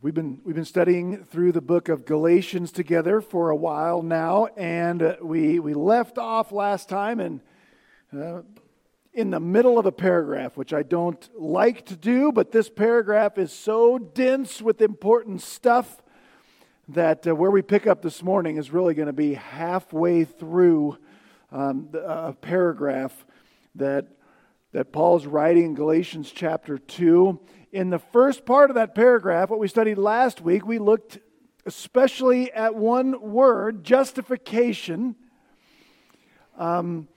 We've been, we've been studying through the book of Galatians together for a while now, and uh, we, we left off last time and uh, in the middle of a paragraph, which I don't like to do, but this paragraph is so dense with important stuff that uh, where we pick up this morning is really going to be halfway through um, a paragraph that, that Paul's writing in Galatians chapter 2 in the first part of that paragraph, what we studied last week, we looked especially at one word, justification, um,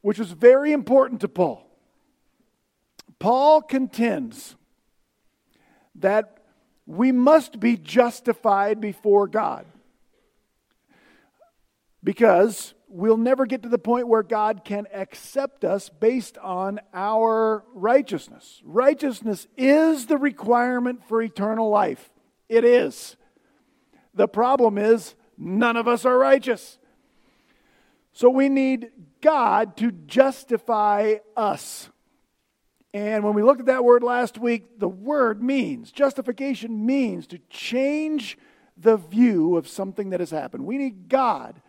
which was very important to Paul. Paul contends that we must be justified before God because we'll never get to the point where God can accept us based on our righteousness. Righteousness is the requirement for eternal life. It is. The problem is, none of us are righteous. So we need God to justify us. And when we looked at that word last week, the word means, justification means to change the view of something that has happened. We need God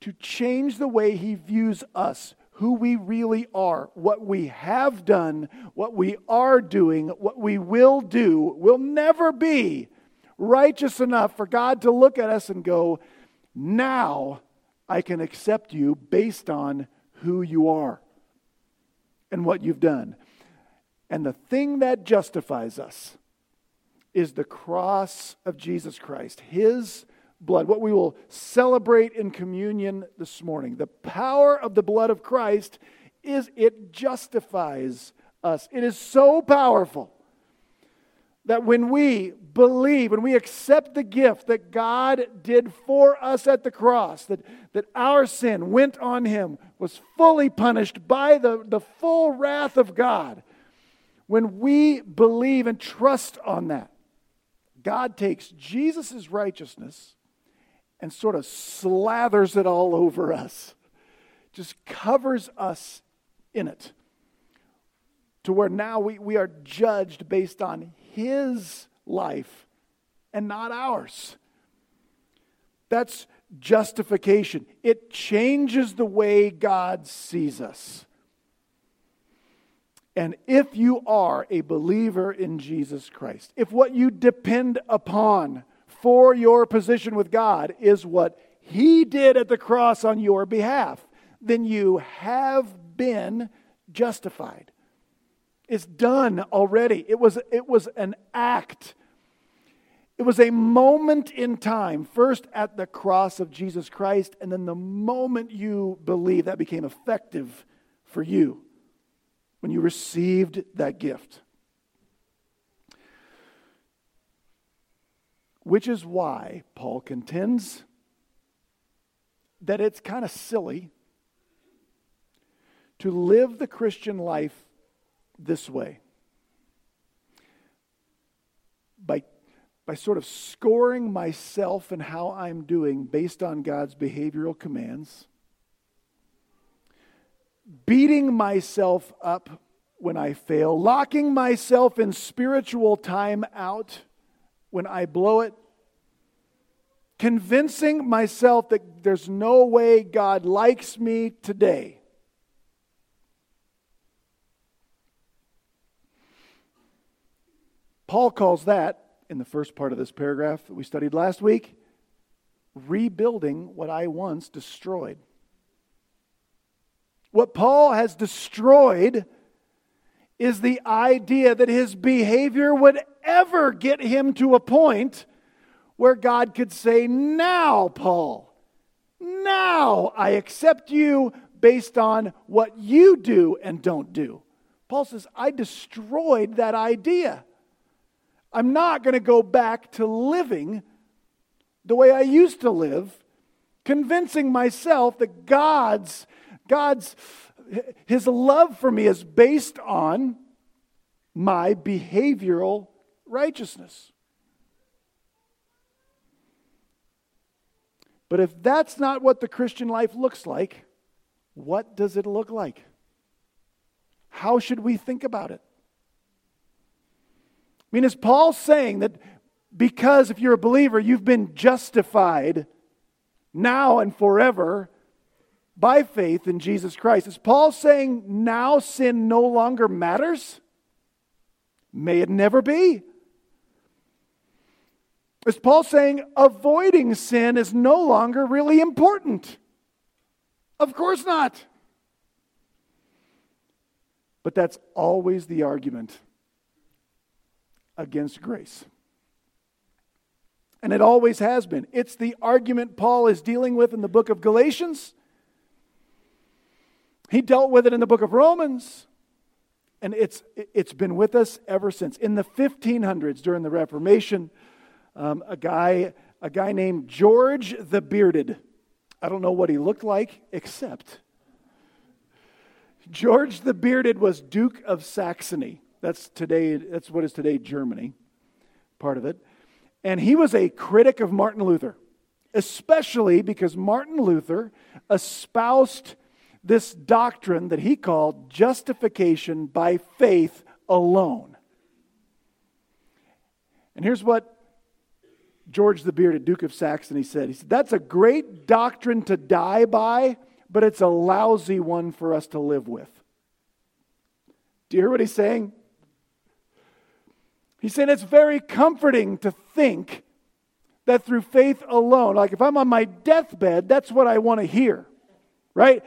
to change the way He views us, who we really are, what we have done, what we are doing, what we will do, will never be righteous enough for God to look at us and go, now I can accept you based on who you are and what you've done. And the thing that justifies us is the cross of Jesus Christ, His blood, what we will celebrate in communion this morning. The power of the blood of Christ is it justifies us. It is so powerful that when we believe, when we accept the gift that God did for us at the cross, that, that our sin went on him, was fully punished by the, the full wrath of God, when we believe and trust on that, God takes Jesus' righteousness and sort of slathers it all over us, just covers us in it. To where now we, we are judged based on His life and not ours. That's justification. It changes the way God sees us. And if you are a believer in Jesus Christ, if what you depend upon for your position with God is what He did at the cross on your behalf, then you have been justified. It's done already. It was, it was an act. It was a moment in time, first at the cross of Jesus Christ, and then the moment you believe that became effective for you when you received that gift. Which is why Paul contends that it's kind of silly to live the Christian life this way. By, by sort of scoring myself and how I'm doing based on God's behavioral commands, beating myself up when I fail, locking myself in spiritual time out when I blow it, convincing myself that there's no way God likes me today. Paul calls that, in the first part of this paragraph that we studied last week, rebuilding what I once destroyed. What Paul has destroyed is the idea that his behavior would ever get him to a point where God could say, Now, Paul, now I accept you based on what you do and don't do. Paul says, I destroyed that idea. I'm not going to go back to living the way I used to live, convincing myself that God's, God's his love for me is based on my behavioral righteousness. But if that's not what the Christian life looks like, what does it look like? How should we think about it? I mean, is Paul saying that because if you're a believer, you've been justified now and forever by faith in Jesus Christ. Is Paul saying now sin no longer matters? May it never be. Is Paul saying avoiding sin is no longer really important? Of course not. But that's always the argument against grace. And it always has been. It's the argument Paul is dealing with in the book of Galatians. He dealt with it in the book of Romans. And it's, it's been with us ever since. In the 1500s, during the Reformation, um, a, guy, a guy named George the Bearded, I don't know what he looked like, except George the Bearded was Duke of Saxony. That's today, that's what is today Germany, part of it. And he was a critic of Martin Luther, especially because Martin Luther espoused this doctrine that he called justification by faith alone. And here's what George the Bearded, Duke of Saxony, said. He said, That's a great doctrine to die by, but it's a lousy one for us to live with. Do you hear what he's saying? He said it's very comforting to think that through faith alone, like if I'm on my deathbed, that's what I want to hear, right?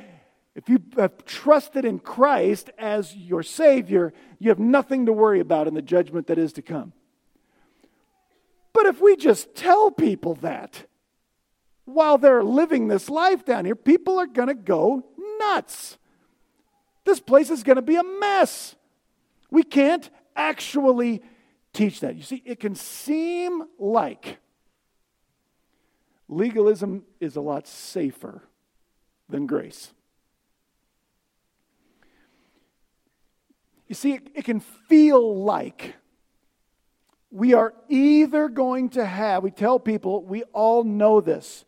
If you have trusted in Christ as your Savior, you have nothing to worry about in the judgment that is to come. But if we just tell people that while they're living this life down here, people are going to go nuts. This place is going to be a mess. We can't actually teach that. You see, it can seem like legalism is a lot safer than grace. You see, it, it, can feel like we are either going to have, we tell people, we all know this.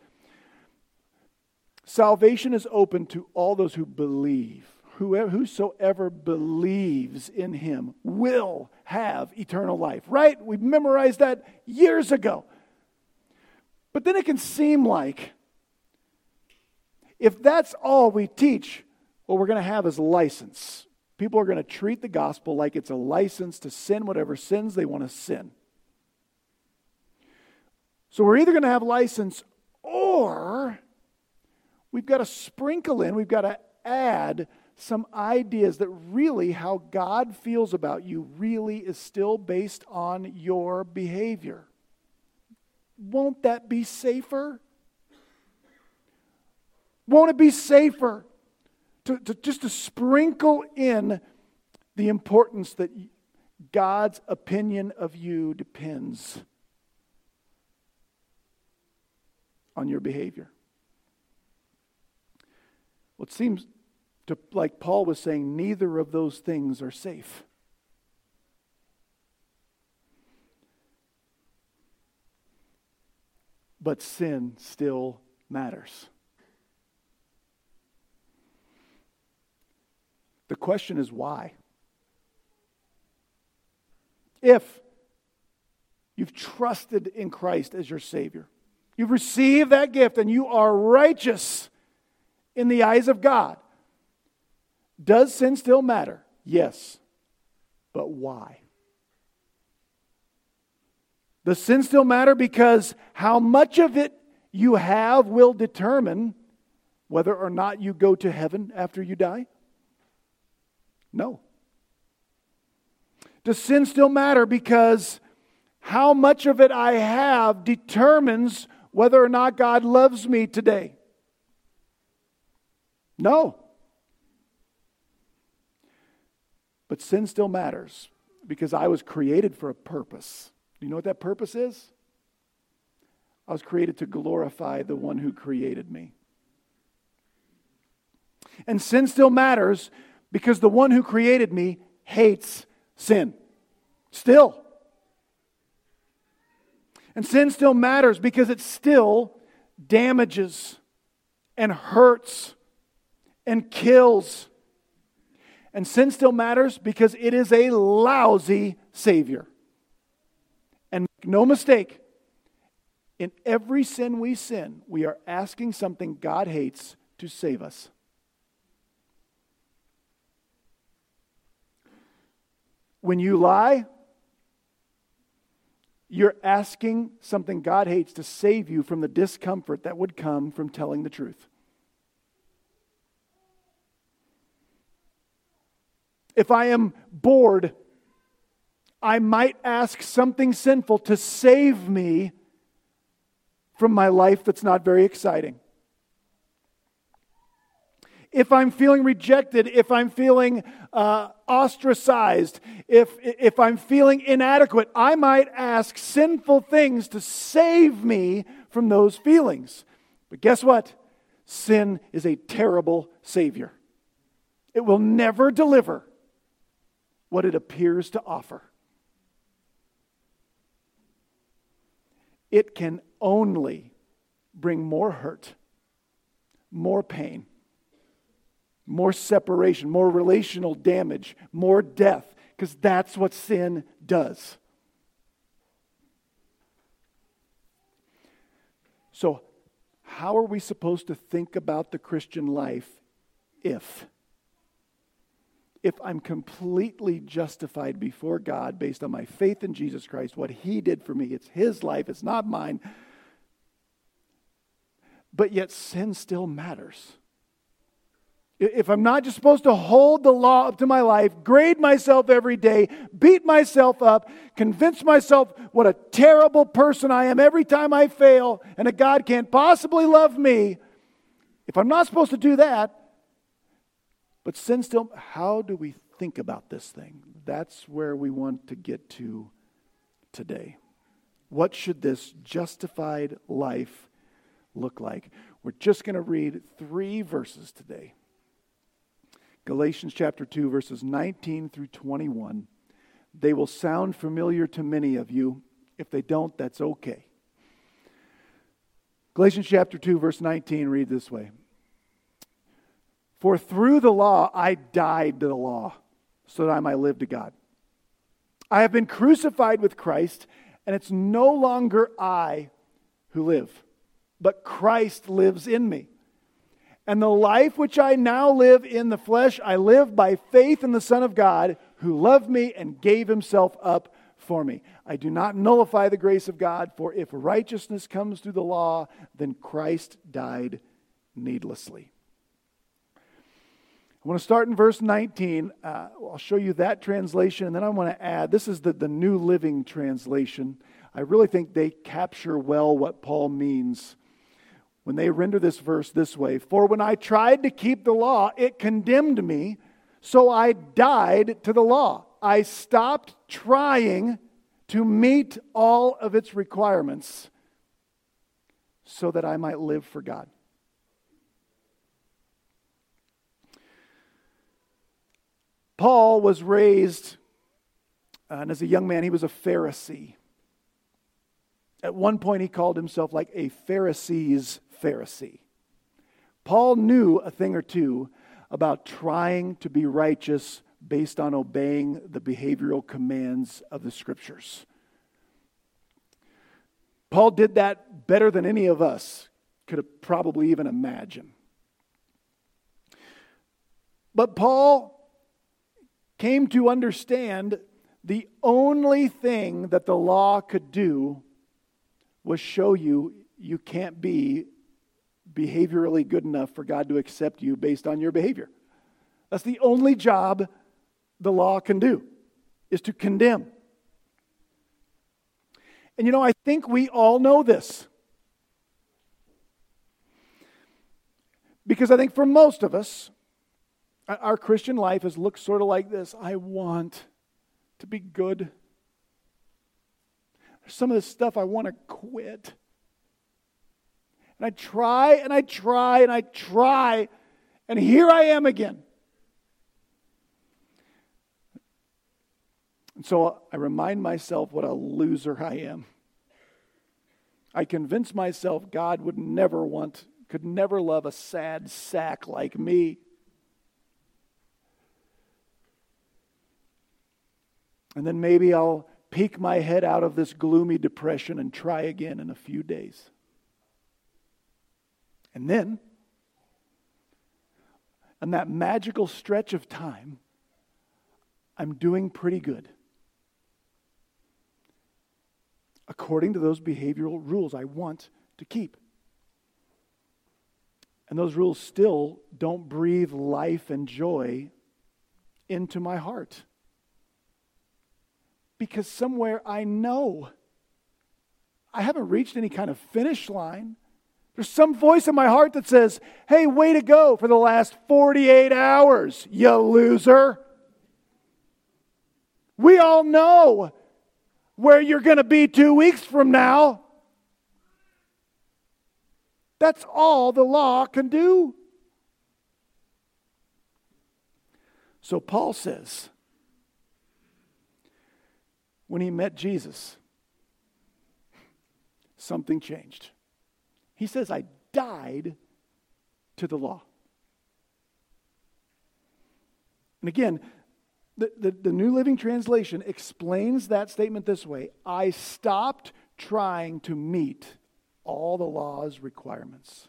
Salvation is open to all those who believe whoever, whosoever believes in him will have eternal life. Right? We memorized that years ago. But then it can seem like if that's all we teach, what we're going to have is license. People are going to treat the gospel like it's a license to sin whatever sins they want to sin. So we're either going to have license or we've got to sprinkle in, we've got to add some ideas that really how God feels about you really is still based on your behavior. Won't that be safer? Won't it be safer to, to just to sprinkle in the importance that God's opinion of you depends on your behavior? Well, it seems to, like Paul was saying, neither of those things are safe. But sin still matters. The question is why? If you've trusted in Christ as your Savior, you've received that gift, and you are righteous in the eyes of God, does sin still matter? Yes. But why? Does sin still matter? Because how much of it you have will determine whether or not you go to heaven after you die? No. Does sin still matter? Because how much of it I have determines whether or not God loves me today? No. But sin still matters because I was created for a purpose. Do you know what that purpose is? I was created to glorify the one who created me. And sin still matters because the one who created me hates sin. Still. And sin still matters because it still damages and hurts and kills and sin still matters because it is a lousy Savior. And Make no mistake, in every sin we sin, we are asking something God hates to save us. When you lie, you're asking something God hates to save you from the discomfort that would come from telling the truth. If I am bored, I might ask something sinful to save me from my life that's not very exciting. If I'm feeling rejected, if I'm feeling uh, ostracized, if, if I'm feeling inadequate, I might ask sinful things to save me from those feelings. But guess what? Sin is a terrible Savior. It will never deliver what it appears to offer. It can only bring more hurt, more pain, more separation, more relational damage, more death, because that's what sin does. So, how are we supposed to think about the Christian life if? if I'm completely justified before God based on my faith in Jesus Christ, what He did for me, it's His life, it's not mine. But yet sin still matters. If I'm not just supposed to hold the law up to my life, grade myself every day, beat myself up, convince myself what a terrible person I am every time I fail, and that God can't possibly love me, if I'm not supposed to do that, but sin still, how do we think about this thing? That's where we want to get to today. What should this justified life look like? We're just going to read three verses today Galatians chapter 2, verses 19 through 21. They will sound familiar to many of you. If they don't, that's okay. Galatians chapter 2, verse 19 read this way for through the law I died to the law, so that I might live to God. I have been crucified with Christ, and it's no longer I who live, but Christ lives in me. And the life which I now live in the flesh, I live by faith in the Son of God, who loved me and gave himself up for me. I do not nullify the grace of God, for if righteousness comes through the law, then Christ died needlessly. I want to start in verse 19. Uh, I'll show you that translation, and then I want to add this is the, the New Living Translation. I really think they capture well what Paul means when they render this verse this way For when I tried to keep the law, it condemned me, so I died to the law. I stopped trying to meet all of its requirements so that I might live for God. Paul was raised, uh, and as a young man, he was a Pharisee. At one point, he called himself like a Pharisee's Pharisee. Paul knew a thing or two about trying to be righteous based on obeying the behavioral commands of the scriptures. Paul did that better than any of us could have probably even imagine. But Paul came to understand the only thing that the law could do was show you you can't be behaviorally good enough for God to accept you based on your behavior. That's the only job the law can do, is to condemn. And you know, I think we all know this. Because I think for most of us, our Christian life has looked sort of like this I want to be good. Some of this stuff I want to quit. And I try and I try and I try, and here I am again. And so I remind myself what a loser I am. I convince myself God would never want, could never love a sad sack like me. And then maybe I'll peek my head out of this gloomy depression and try again in a few days. And then, on that magical stretch of time, I'm doing pretty good. According to those behavioral rules I want to keep. And those rules still don't breathe life and joy into my heart. Because somewhere I know I haven't reached any kind of finish line. There's some voice in my heart that says, hey, way to go for the last 48 hours, you loser. We all know where you're going to be two weeks from now. That's all the law can do. So Paul says, when he met Jesus, something changed. He says, I died to the law. And again, the, the, the, New Living Translation explains that statement this way I stopped trying to meet all the law's requirements.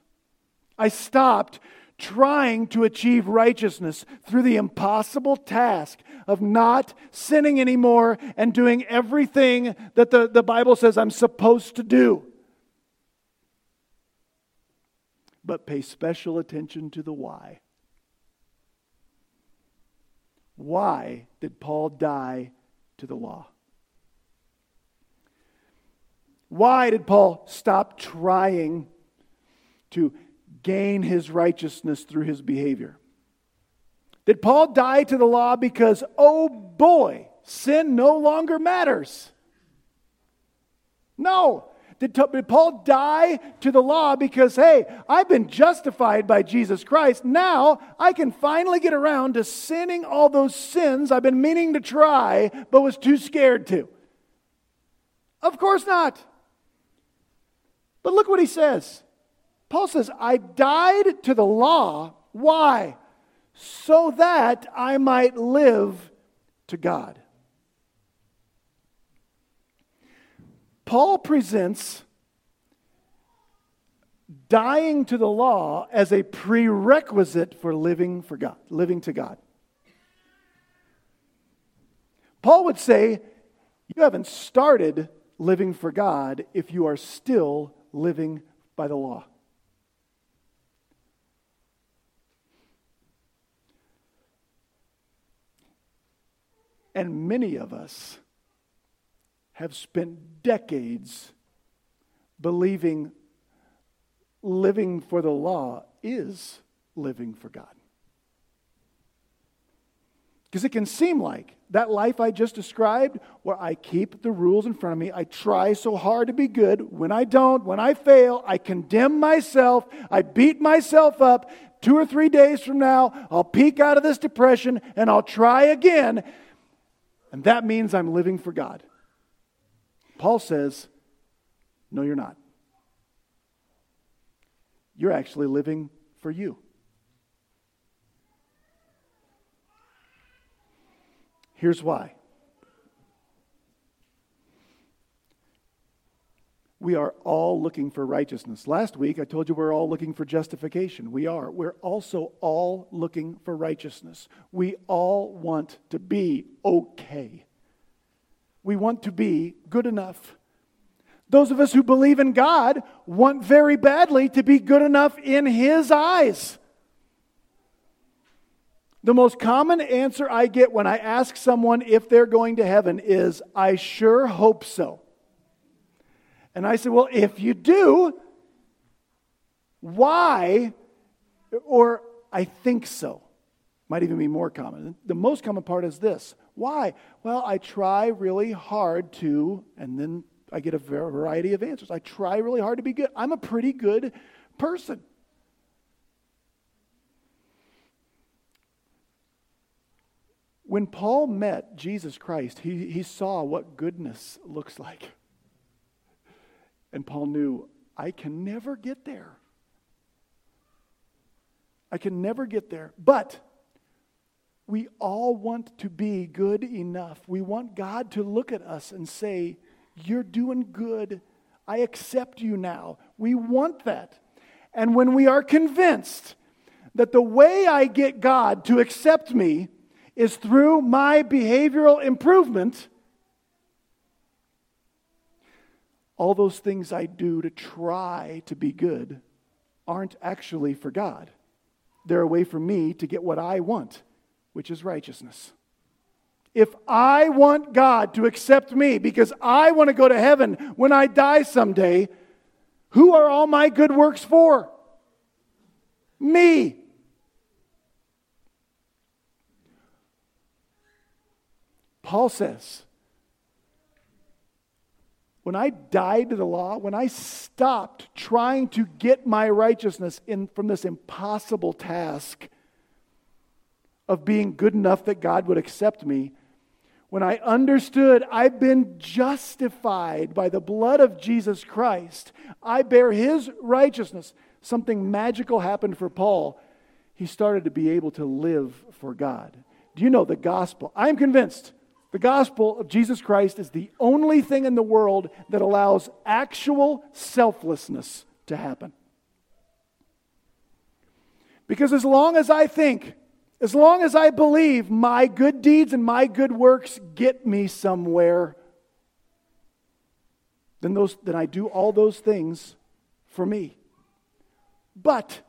I stopped trying to achieve righteousness through the impossible task of not sinning anymore and doing everything that the, the Bible says I'm supposed to do. But pay special attention to the why. Why did Paul die to the law? Why did Paul stop trying to gain his righteousness through his behavior? Did Paul die to the law because, oh boy, sin no longer matters? No. Did, did, Paul die to the law because, hey, I've been justified by Jesus Christ. Now I can finally get around to sinning all those sins I've been meaning to try but was too scared to? Of course not. But look what he says. Paul says, I died to the law. Why? So that I might live to God. Paul presents dying to the law as a prerequisite for living for God, living to God. Paul would say, You haven't started living for God if you are still living by the law. And many of us have spent decades believing living for the law is living for God. Because it can seem like that life I just described, where I keep the rules in front of me, I try so hard to be good. When I don't, when I fail, I condemn myself, I beat myself up. Two or three days from now, I'll peek out of this depression and I'll try again. And that means I'm living for God. Paul says, No, you're not. You're actually living for you. Here's why. We are all looking for righteousness. Last week, I told you we're all looking for justification. We are. We're also all looking for righteousness. We all want to be okay. We want to be good enough. Those of us who believe in God want very badly to be good enough in His eyes. The most common answer I get when I ask someone if they're going to heaven is, I sure hope so. And I said, Well, if you do, why? Or I think so. Might even be more common. The most common part is this Why? Well, I try really hard to, and then I get a variety of answers. I try really hard to be good. I'm a pretty good person. When Paul met Jesus Christ, he, he saw what goodness looks like. And Paul knew, I can never get there. I can never get there. But we all want to be good enough. We want God to look at us and say, You're doing good. I accept you now. We want that. And when we are convinced that the way I get God to accept me is through my behavioral improvement, all those things I do to try to be good aren't actually for God. They're a way for me to get what I want, which is righteousness. If I want God to accept me because I want to go to heaven when I die someday, who are all my good works for? Me. Paul says, when I died to the law, when I stopped trying to get my righteousness in from this impossible task of being good enough that God would accept me, when I understood I've been justified by the blood of Jesus Christ, I bear his righteousness, something magical happened for Paul. He started to be able to live for God. Do you know the gospel? I'm convinced the gospel of Jesus Christ is the only thing in the world that allows actual selflessness to happen. Because as long as I think, as long as I believe my good deeds and my good works get me somewhere, then, those, then I do all those things for me. But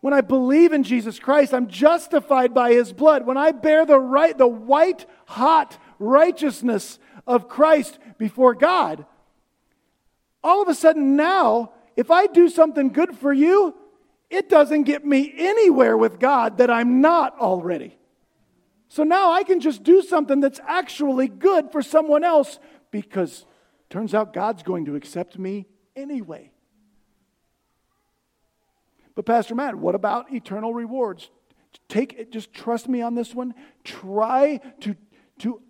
when I believe in Jesus Christ, I'm justified by his blood. When I bear the right, the white hot righteousness of Christ before God, all of a sudden now, if I do something good for you, it doesn't get me anywhere with God that I'm not already. So now I can just do something that's actually good for someone else because turns out God's going to accept me anyway. But, Pastor Matt, what about eternal rewards? Take just trust me on this one. Try to, to,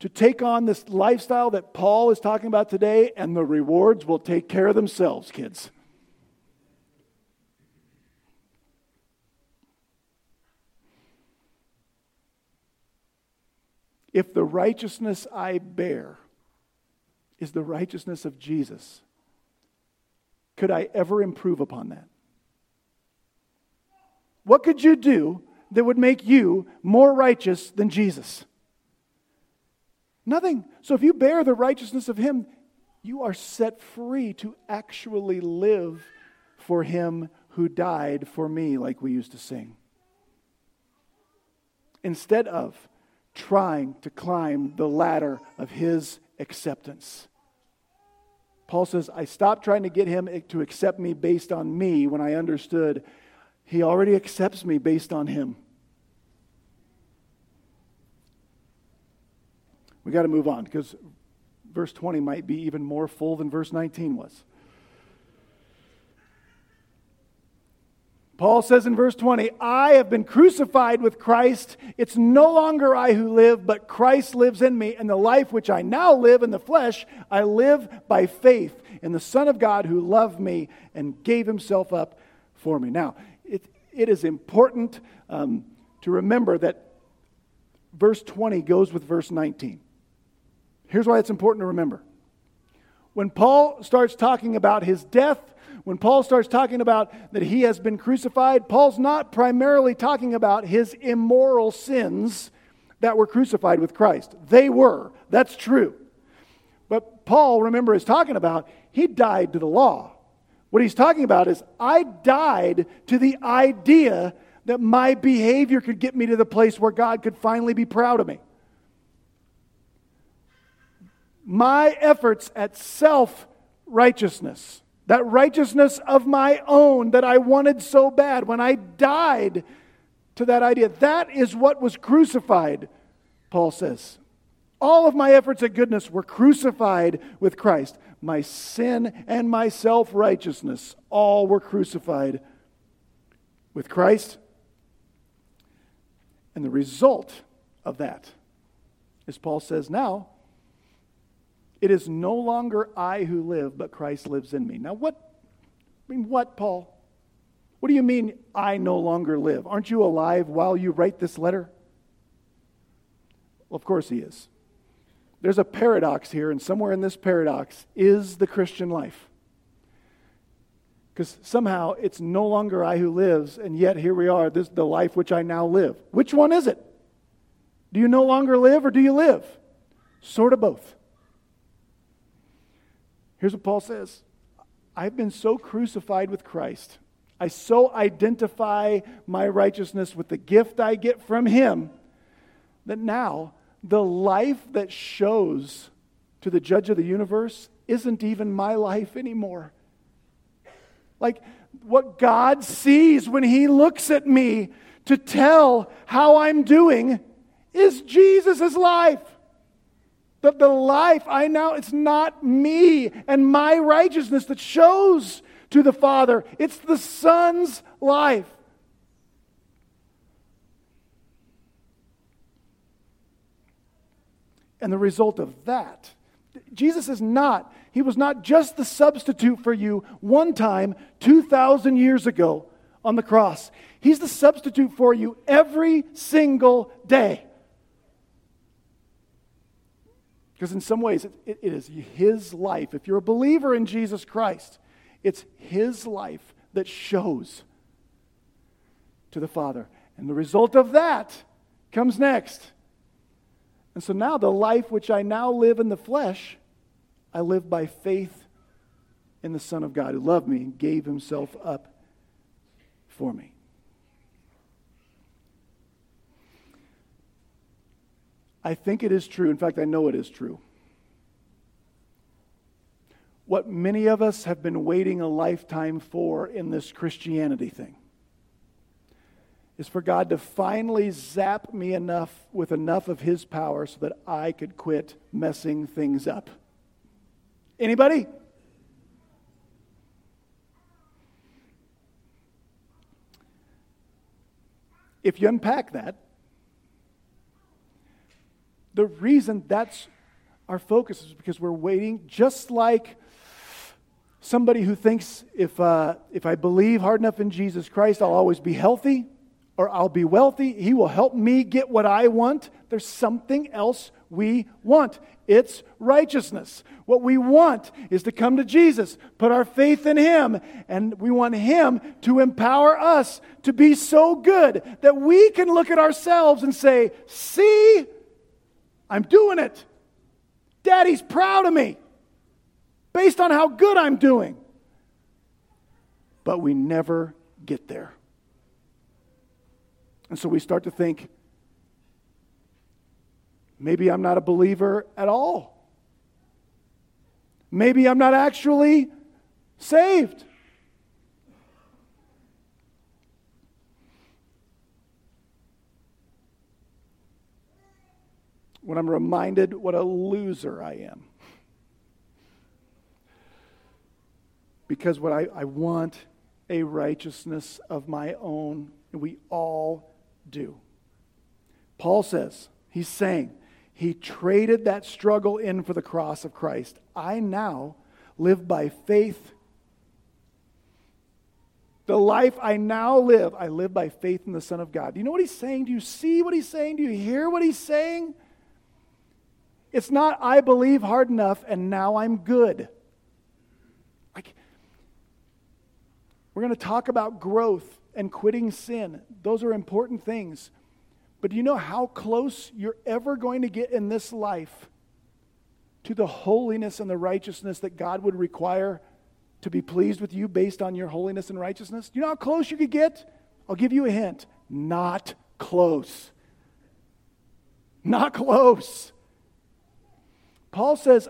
to take on this lifestyle that Paul is talking about today, and the rewards will take care of themselves, kids. If the righteousness I bear is the righteousness of Jesus, could I ever improve upon that? What could you do that would make you more righteous than Jesus? Nothing. So if you bear the righteousness of Him, you are set free to actually live for Him who died for me, like we used to sing. Instead of trying to climb the ladder of His acceptance. Paul says, I stopped trying to get Him to accept me based on me when I understood he already accepts me based on Him. We got to move on because verse 20 might be even more full than verse 19 was. Paul says in verse 20, I have been crucified with Christ. It's no longer I who live, but Christ lives in me. And the life which I now live in the flesh, I live by faith in the Son of God who loved me and gave himself up for me. Now, it, it is important um, to remember that verse 20 goes with verse 19. Here's why it's important to remember. When Paul starts talking about his death, when Paul starts talking about that he has been crucified, Paul's not primarily talking about his immoral sins that were crucified with Christ. They were. That's true. But Paul, remember, is talking about he died to the law. What he's talking about is I died to the idea that my behavior could get me to the place where God could finally be proud of me. My efforts at self righteousness, that righteousness of my own that I wanted so bad, when I died to that idea, that is what was crucified, Paul says. All of my efforts at goodness were crucified with Christ my sin and my self righteousness, all were crucified with Christ. And the result of that, as Paul says now, it is no longer I who live, but Christ lives in me. Now, what? I mean, what, Paul? What do you mean, I no longer live? Aren't you alive while you write this letter? Well, of course he is. There's a paradox here, and somewhere in this paradox is the Christian life. Because somehow it's no longer I who lives, and yet here we are, this the life which I now live. Which one is it? Do you no longer live or do you live? Sort of both. Here's what Paul says I've been so crucified with Christ. I so identify my righteousness with the gift I get from Him that now the life that shows to the judge of the universe isn't even my life anymore. Like what God sees when He looks at me to tell how I'm doing is Jesus' life. That the life I now, it's not me and my righteousness that shows to the Father, it's the Son's life. And the result of that, Jesus is not, he was not just the substitute for you one time 2,000 years ago on the cross. He's the substitute for you every single day. Because in some ways, it, it is his life. If you're a believer in Jesus Christ, it's his life that shows to the Father. And the result of that comes next. And so now the life which I now live in the flesh, I live by faith in the Son of God who loved me and gave himself up for me. I think it is true. In fact, I know it is true. What many of us have been waiting a lifetime for in this Christianity thing is for God to finally zap me enough with enough of his power so that I could quit messing things up. Anybody? If you unpack that, the reason that's our focus is because we're waiting, just like somebody who thinks if, uh, if I believe hard enough in Jesus Christ, I'll always be healthy or I'll be wealthy. He will help me get what I want. There's something else we want. It's righteousness. What we want is to come to Jesus, put our faith in Him, and we want Him to empower us to be so good that we can look at ourselves and say, See, I'm doing it. Daddy's proud of me based on how good I'm doing. But we never get there. And so we start to think maybe I'm not a believer at all. Maybe I'm not actually saved. when I'm reminded what a loser I am. Because what I, I want a righteousness of my own, and we all do. Paul says, he's saying, he traded that struggle in for the cross of Christ. I now live by faith. The life I now live, I live by faith in the Son of God. Do you know what he's saying? Do you see what he's saying? Do you hear what he's saying? It's not, I believe hard enough and now I'm good. Like, we're going to talk about growth and quitting sin. Those are important things. But do you know how close you're ever going to get in this life to the holiness and the righteousness that God would require to be pleased with you based on your holiness and righteousness? Do you know how close you could get? I'll give you a hint. Not close. Not close. Paul says,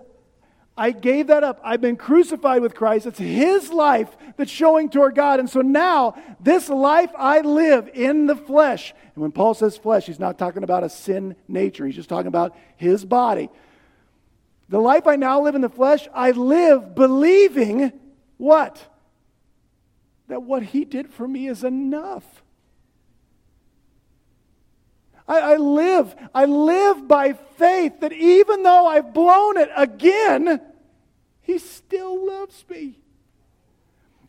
I gave that up. I've been crucified with Christ. It's His life that's showing toward God. And so now, this life I live in the flesh. And when Paul says flesh, he's not talking about a sin nature, he's just talking about His body. The life I now live in the flesh, I live believing what? That what He did for me is enough. I, I live, I live by faith that even though I've blown it again, He still loves me.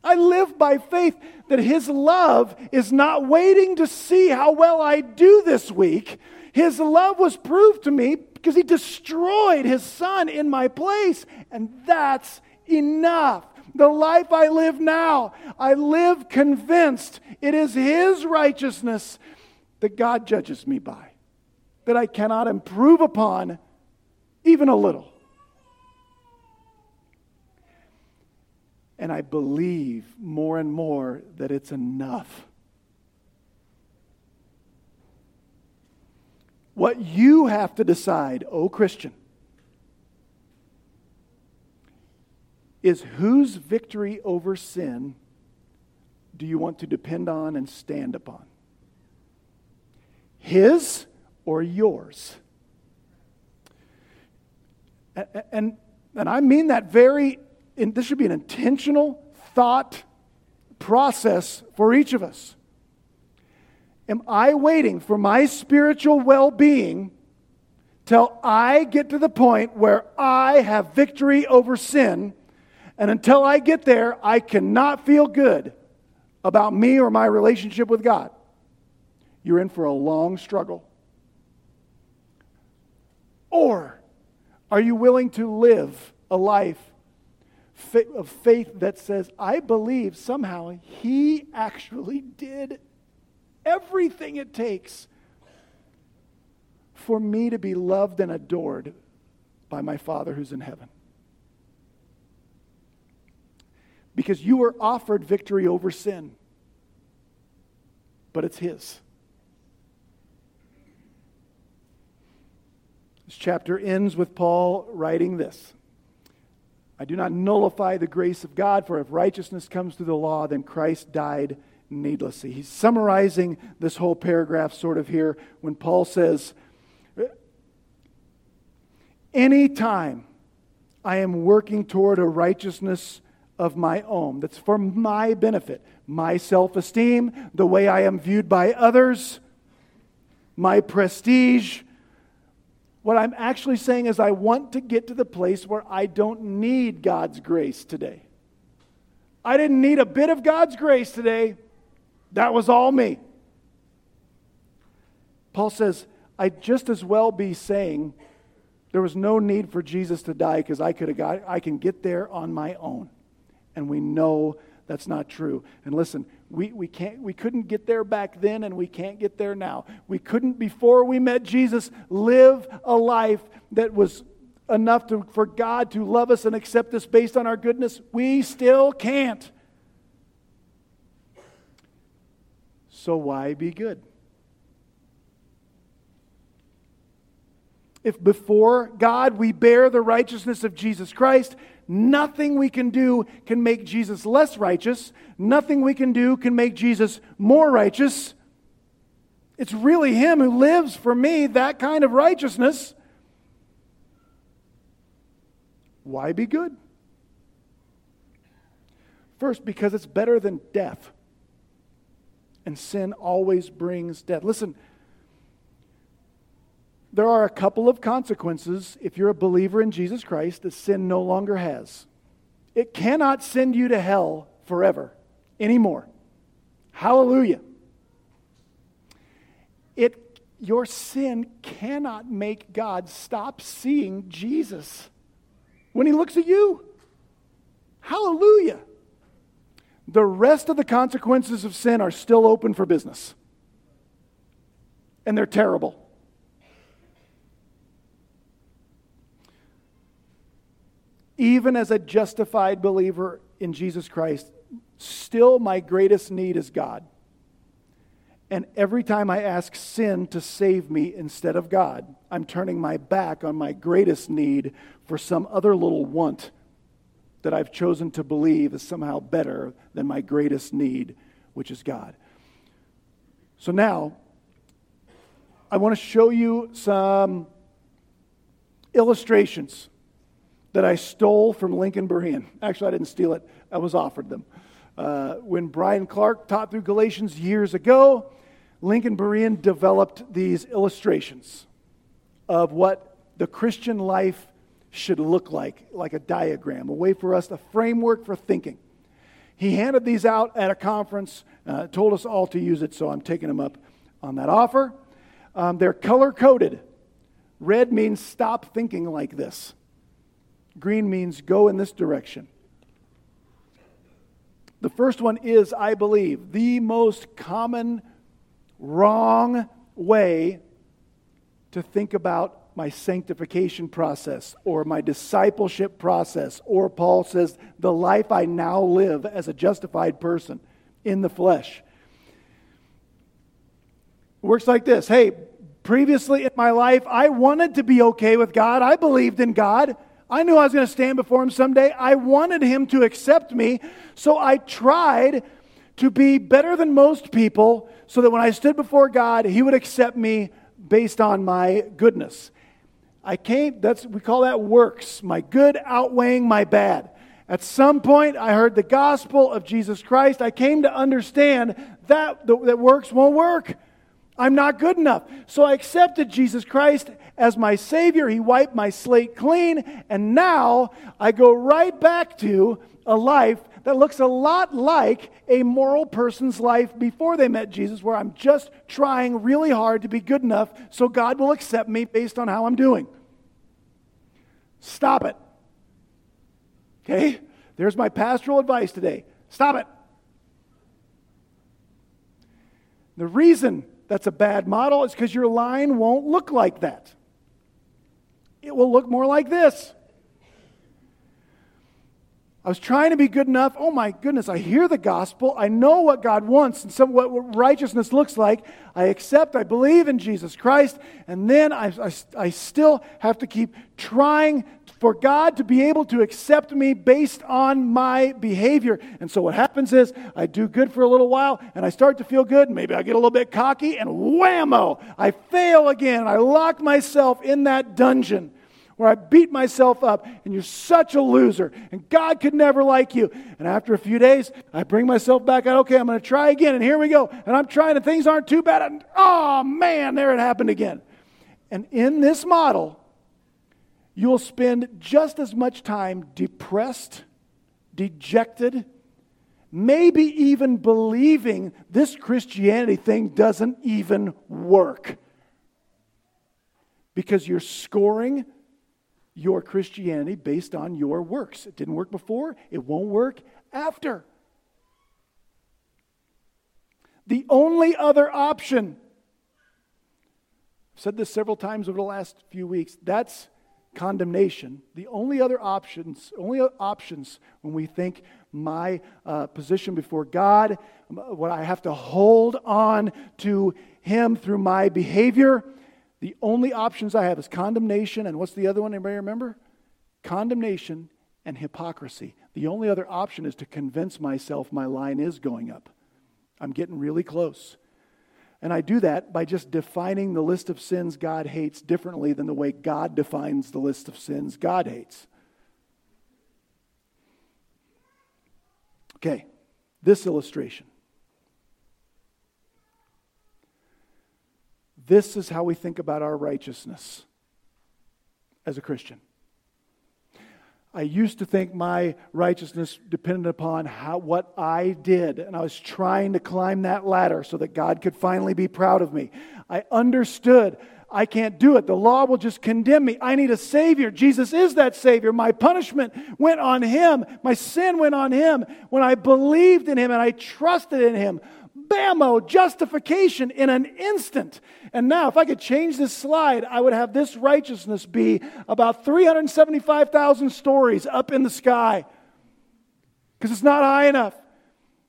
I live by faith that His love is not waiting to see how well I do this week. His love was proved to me because he destroyed his son in my place. And that's enough. The life I live now, I live convinced it is his righteousness that God judges me by, that I cannot improve upon even a little. And I believe more and more that it's enough. What you have to decide, oh Christian, is whose victory over sin do you want to depend on and stand upon? His or yours? And, and, I mean that very, this should be an intentional thought process for each of us. Am I waiting for my spiritual well being till I get to the point where I have victory over sin? And until I get there, I cannot feel good about me or my relationship with God. You're in for a long struggle. Or are you willing to live a life of faith that says, I believe somehow He actually did everything it takes for me to be loved and adored by my Father who's in heaven. Because you were offered victory over sin, but it's His. This chapter ends with Paul writing this I do not nullify the grace of God, for if righteousness comes through the law, then Christ died needlessly. He's summarizing this whole paragraph sort of here when Paul says, Anytime I am working toward a righteousness of my own, that's for my benefit, my self esteem, the way I am viewed by others, my prestige. What I'm actually saying is, I want to get to the place where I don't need God's grace today. I didn't need a bit of God's grace today. That was all me. Paul says, I'd just as well be saying there was no need for Jesus to die because I could have got I can get there on my own. And we know that's not true. And listen, we, we can't we couldn't get there back then and we can't get there now. We couldn't before we met Jesus live a life that was enough to, for God to love us and accept us based on our goodness. We still can't. So why be good? If before God we bear the righteousness of Jesus Christ, nothing we can do can make Jesus less righteous. Nothing we can do can make Jesus more righteous. It's really Him who lives for me that kind of righteousness. Why be good? First, because it's better than death and sin always brings death. Listen, there are a couple of consequences if you're a believer in Jesus Christ that sin no longer has. It cannot send you to hell forever anymore. Hallelujah. It, your sin cannot make God stop seeing Jesus when he looks at you. Hallelujah the rest of the consequences of sin are still open for business. And they're terrible. Even as a justified believer in Jesus Christ, still my greatest need is God. And every time I ask sin to save me instead of God, I'm turning my back on my greatest need for some other little want that I've chosen to believe is somehow better than my greatest need, which is God. So now, I want to show you some illustrations that I stole from Lincoln Berean. Actually, I didn't steal it, I was offered them. Uh, when Brian Clark taught through Galatians years ago, Lincoln Berean developed these illustrations of what the Christian life should look like, like a diagram, a way for us, a framework for thinking. He handed these out at a conference, uh, told us all to use it, so I'm taking them up on that offer. Um, they're color coded. Red means stop thinking like this, green means go in this direction. The first one is, I believe, the most common wrong way to think about my sanctification process or my discipleship process, or Paul says, the life I now live as a justified person in the flesh. Works like this Hey, previously in my life, I wanted to be okay with God, I believed in God. I knew I was going to stand before him someday. I wanted him to accept me. So I tried to be better than most people so that when I stood before God, he would accept me based on my goodness. I came, that's, we call that works, my good outweighing my bad. At some point, I heard the gospel of Jesus Christ. I came to understand that, that works won't work. I'm not good enough. So I accepted Jesus Christ as my Savior. He wiped my slate clean. And now I go right back to a life that looks a lot like a moral person's life before they met Jesus, where I'm just trying really hard to be good enough so God will accept me based on how I'm doing. Stop it. Okay? There's my pastoral advice today. Stop it. The reason that's a bad model is because your line won't look like that. It will look more like this. I was trying to be good enough. Oh my goodness, I hear the gospel. I know what God wants and some, what, what righteousness looks like. I accept, I believe in Jesus Christ, and then I, I, I still have to keep trying for God to be able to accept me based on my behavior. And so what happens is I do good for a little while and I start to feel good. Maybe I get a little bit cocky and whammo, I fail again. I lock myself in that dungeon where I beat myself up, and you're such a loser, and God could never like you. And after a few days, I bring myself back out. Okay, I'm going to try again, and here we go. And I'm trying, and things aren't too bad. And, oh man, there it happened again. And in this model, you'll spend just as much time depressed, dejected, maybe even believing this Christianity thing doesn't even work. Because you're scoring your Christianity based on your works. It didn't work before, it won't work after. The only other option, I've said this several times over the last few weeks, that's condemnation. The only other options, only options when we think my uh, position before God, what I have to hold on to Him through my behavior, the only options I have is condemnation, and what's the other one? Anybody remember? Condemnation and hypocrisy. The only other option is to convince myself my line is going up. I'm getting really close. And I do that by just defining the list of sins God hates differently than the way God defines the list of sins God hates. Okay, this illustration. This is how we think about our righteousness as a Christian. I used to think my righteousness depended upon how, what I did, and I was trying to climb that ladder so that God could finally be proud of me. I understood I can't do it. The law will just condemn me. I need a Savior. Jesus is that Savior. My punishment went on Him, my sin went on Him. When I believed in Him and I trusted in Him, bammo, justification in an instant. And now, if I could change this slide, I would have this righteousness be about 375,000 stories up in the sky. Because it's not high enough.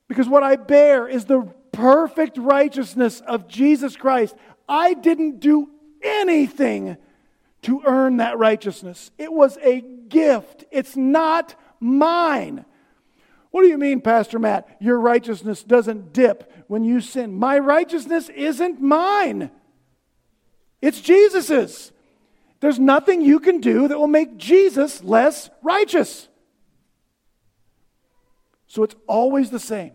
Because what I bear is the perfect righteousness of Jesus Christ. I didn't do anything to earn that righteousness, it was a gift. It's not mine. What do you mean, Pastor Matt? Your righteousness doesn't dip when you sin. My righteousness isn't mine, it's Jesus's. There's nothing you can do that will make Jesus less righteous. So it's always the same.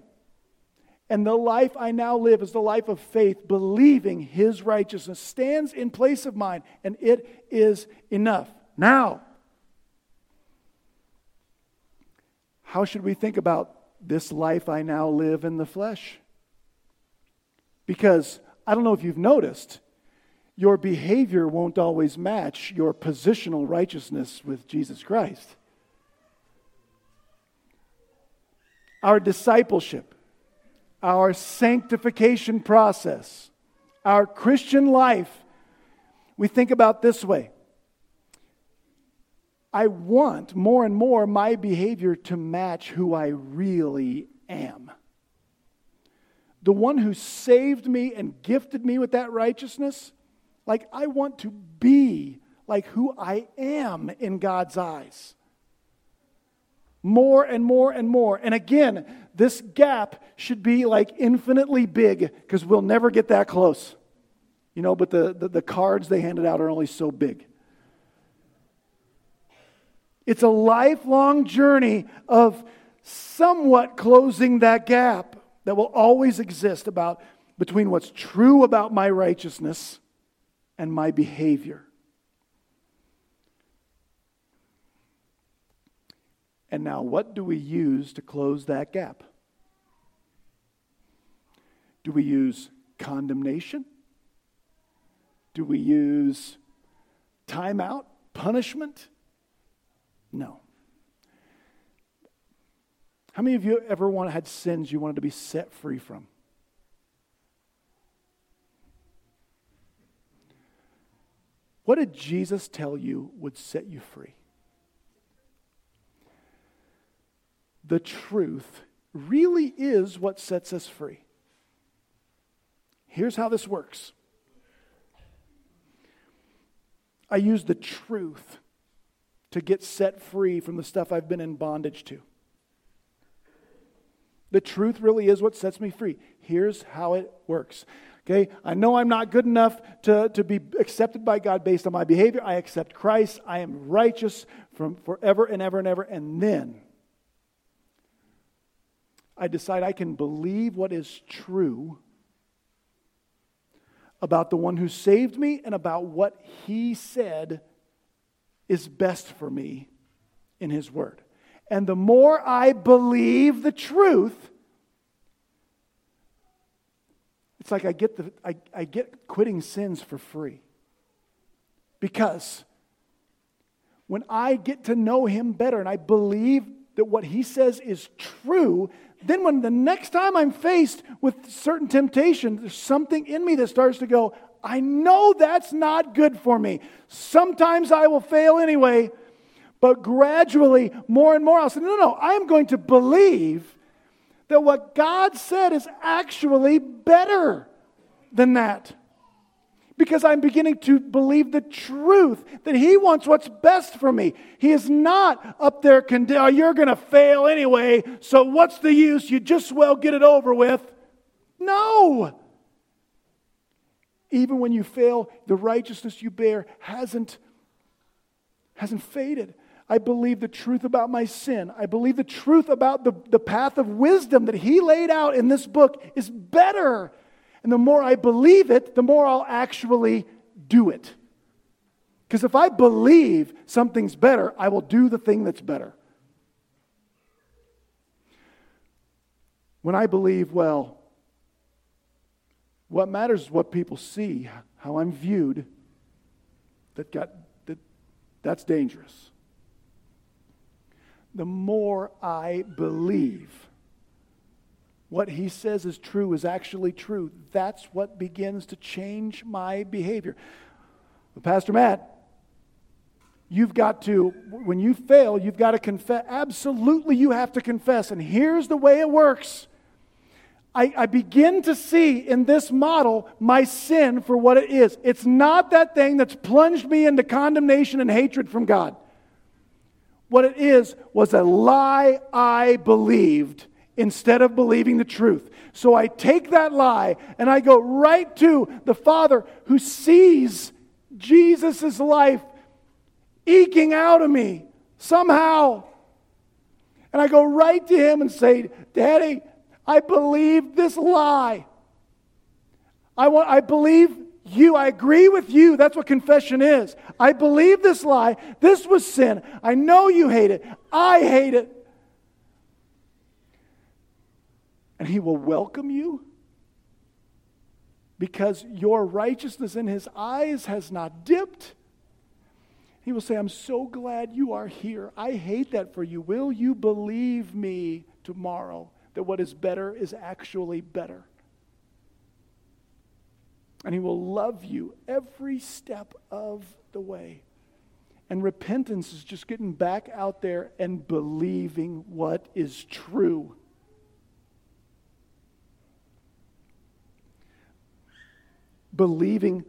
And the life I now live is the life of faith, believing his righteousness stands in place of mine, and it is enough. Now, how should we think about this life I now live in the flesh? Because I don't know if you've noticed, your behavior won't always match your positional righteousness with Jesus Christ. Our discipleship, our sanctification process, our Christian life, we think about this way. I want more and more my behavior to match who I really am. The one who saved me and gifted me with that righteousness, like I want to be like who I am in God's eyes. More and more and more. And again, this gap should be like infinitely big because we'll never get that close. You know, but the, the, the cards they handed out are only so big. It's a lifelong journey of somewhat closing that gap that will always exist about between what's true about my righteousness and my behavior. And now, what do we use to close that gap? Do we use condemnation? Do we use timeout, punishment? No. How many of you ever want, had sins you wanted to be set free from? What did Jesus tell you would set you free? The truth really is what sets us free. Here's how this works I use the truth to get set free from the stuff I've been in bondage to. The truth really is what sets me free. Here's how it works. Okay, I know I'm not good enough to, to be accepted by God based on my behavior. I accept Christ. I am righteous from forever and ever and ever. And then I decide I can believe what is true about the one who saved me and about what he said is best for me in His Word. And the more I believe the truth, it's like I get, the, I, I get quitting sins for free. Because when I get to know Him better and I believe that what He says is true, then when the next time I'm faced with certain temptation, there's something in me that starts to go, I know that's not good for me. Sometimes I will fail anyway, but gradually, more and more, I'll say, no, no, I am going to believe that what God said is actually better than that. Because I'm beginning to believe the truth that He wants what's best for me. He is not up there condemning, oh, you're going to fail anyway, so what's the use? You just well get it over with. No even when you fail, the righteousness you bear hasn't, hasn't faded. I believe the truth about my sin. I believe the truth about the, the path of wisdom that he laid out in this book is better. And the more I believe it, the more I'll actually do it. Because if I believe something's better, I will do the thing that's better. When I believe, well, what matters is what people see, how I'm viewed. That got that that's dangerous. The more I believe what he says is true is actually true, that's what begins to change my behavior. But Pastor Matt, you've got to, when you fail, you've got to confess. Absolutely, you have to confess. And here's the way it works I, I, begin to see in this model my sin for what it is. It's not that thing that's plunged me into condemnation and hatred from God. What it is was a lie I believed instead of believing the truth. So I take that lie and I go right to the Father who sees Jesus' life eking out of me somehow. And I go right to him and say, Daddy, I believe this lie. I, want, I believe you. I agree with you. That's what confession is. I believe this lie. This was sin. I know you hate it. I hate it. And He will welcome you because your righteousness in his eyes has not dipped. He will say, I'm so glad you are here. I hate that for you. Will you believe me tomorrow that what is better is actually better? And he will love you every step of the way. And repentance is just getting back out there and believing what is true. Believing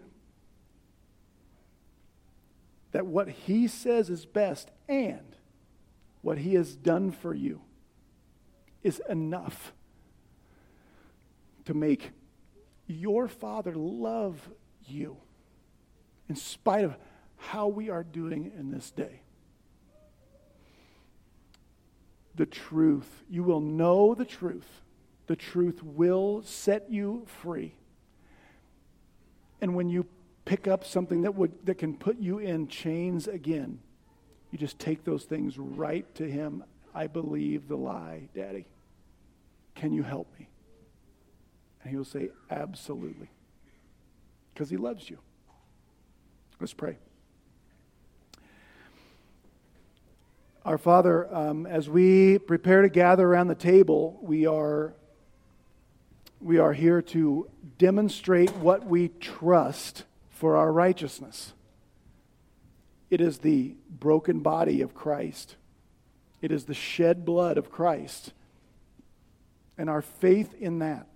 that what he says is best and what he has done for you is enough to make your Father love you in spite of how we are doing in this day. The truth. You will know the truth. The truth will set you free. And when you pick up something that, would, that can put you in chains again, you just take those things right to Him. I believe the lie, Daddy. Can you help me? And He will say, Absolutely. Because He loves you. Let's pray. Our Father, um, as we prepare to gather around the table, we are, we are here to demonstrate what we trust for our righteousness. It is the broken body of Christ, it is the shed blood of Christ. And our faith in that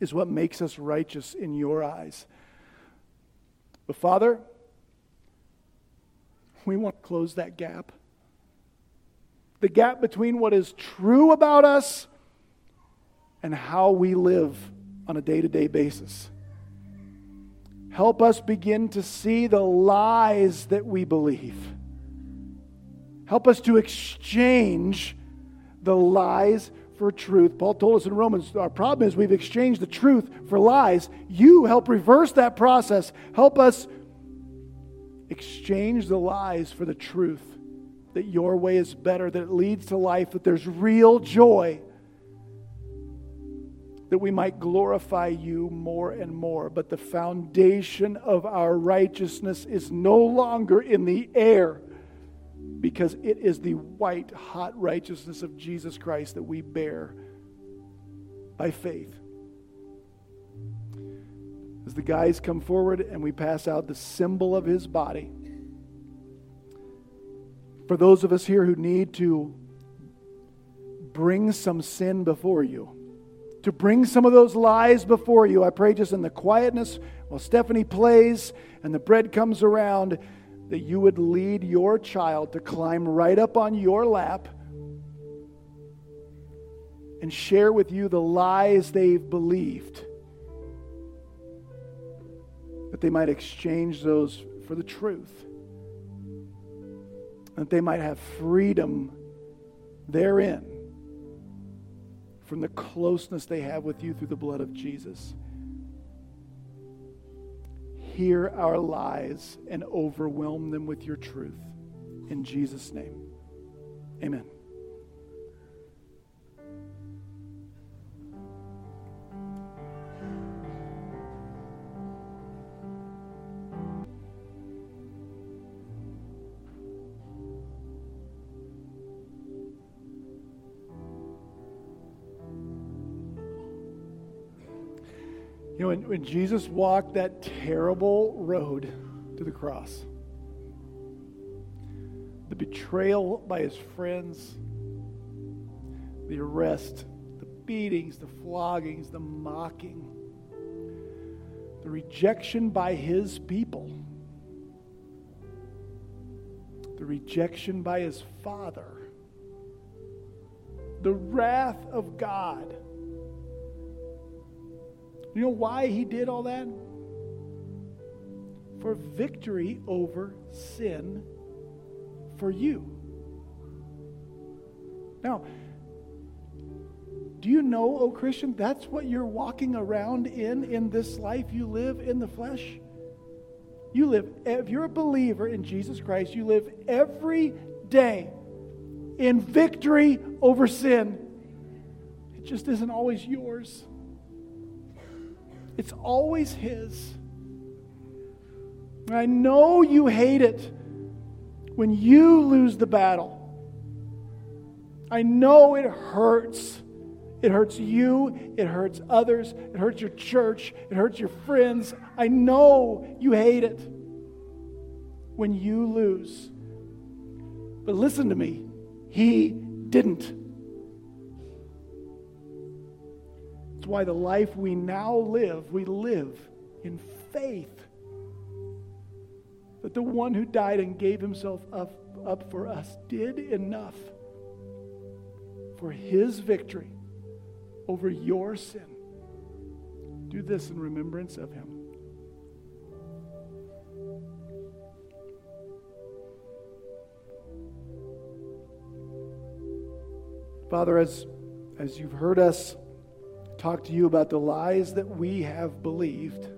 is what makes us righteous in your eyes. But Father, we want to close that gap the gap between what is true about us and how we live on a day to day basis. Help us begin to see the lies that we believe. Help us to exchange the lies for truth. Paul told us in Romans our problem is we've exchanged the truth for lies. You help reverse that process. Help us exchange the lies for the truth that your way is better, that it leads to life, that there's real joy, that we might glorify you more and more. But the foundation of our righteousness is no longer in the air because it is the white, hot righteousness of Jesus Christ that we bear by faith. As the guys come forward and we pass out the symbol of his body, for those of us here who need to bring some sin before you, to bring some of those lies before you, I pray just in the quietness while Stephanie plays and the bread comes around that you would lead your child to climb right up on your lap and share with you the lies they've believed. That they might exchange those for the truth that they might have freedom therein from the closeness they have with you through the blood of Jesus. Hear our lies and overwhelm them with your truth. In Jesus' name, amen. When, Jesus walked that terrible road to the cross, the betrayal by his friends, the arrest, the beatings, the floggings, the mocking, the rejection by his people, the rejection by his father, the wrath of God you know why he did all that? For victory over sin for you. Now, do you know, oh Christian, that's what you're walking around in in this life you live in the flesh? You live, if you're a believer in Jesus Christ, you live every day in victory over sin. It just isn't always yours. It's always His. I know you hate it when you lose the battle. I know it hurts. It hurts you. It hurts others. It hurts your church. It hurts your friends. I know you hate it when you lose. But listen to me. He didn't. Why the life we now live, we live in faith that the one who died and gave himself up, up for us did enough for his victory over your sin. Do this in remembrance of him. Father, as, as you've heard us talk to you about the lies that we have believed,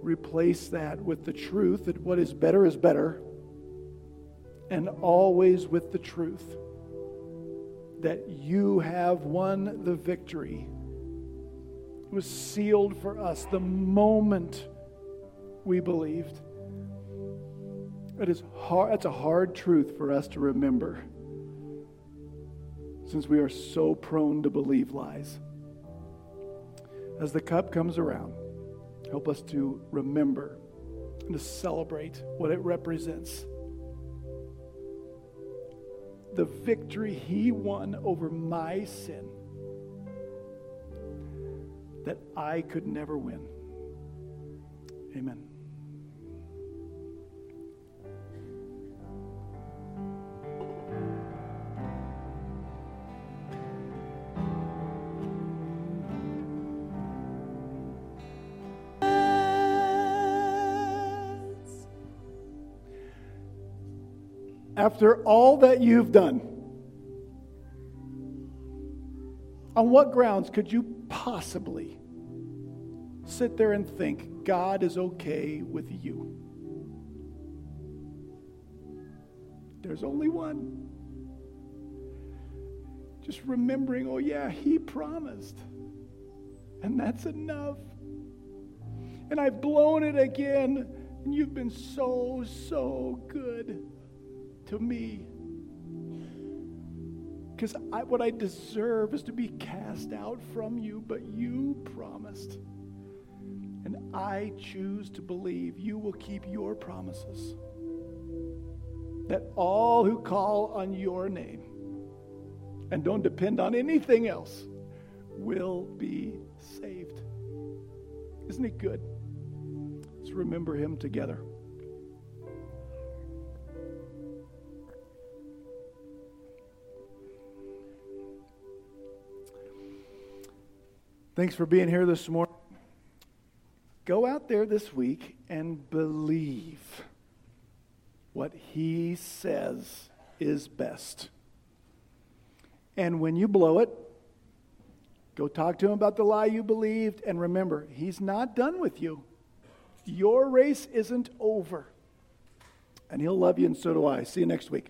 replace that with the truth that what is better is better, and always with the truth that you have won the victory. It was sealed for us the moment we believed. It is hard, that's a hard truth for us to remember since we are so prone to believe lies. As the cup comes around, help us to remember and to celebrate what it represents the victory he won over my sin that I could never win. Amen. After all that you've done, on what grounds could you possibly sit there and think God is okay with you? There's only one. Just remembering, oh, yeah, He promised. And that's enough. And I've blown it again, and you've been so, so good to me. Because what I deserve is to be cast out from you, but you promised. And I choose to believe you will keep your promises. That all who call on your name and don't depend on anything else will be saved. Isn't it good? Let's remember him together. Thanks for being here this morning. Go out there this week and believe what He says is best. And when you blow it, go talk to Him about the lie you believed. And remember, He's not done with you. Your race isn't over. And He'll love you, and so do I. See you next week.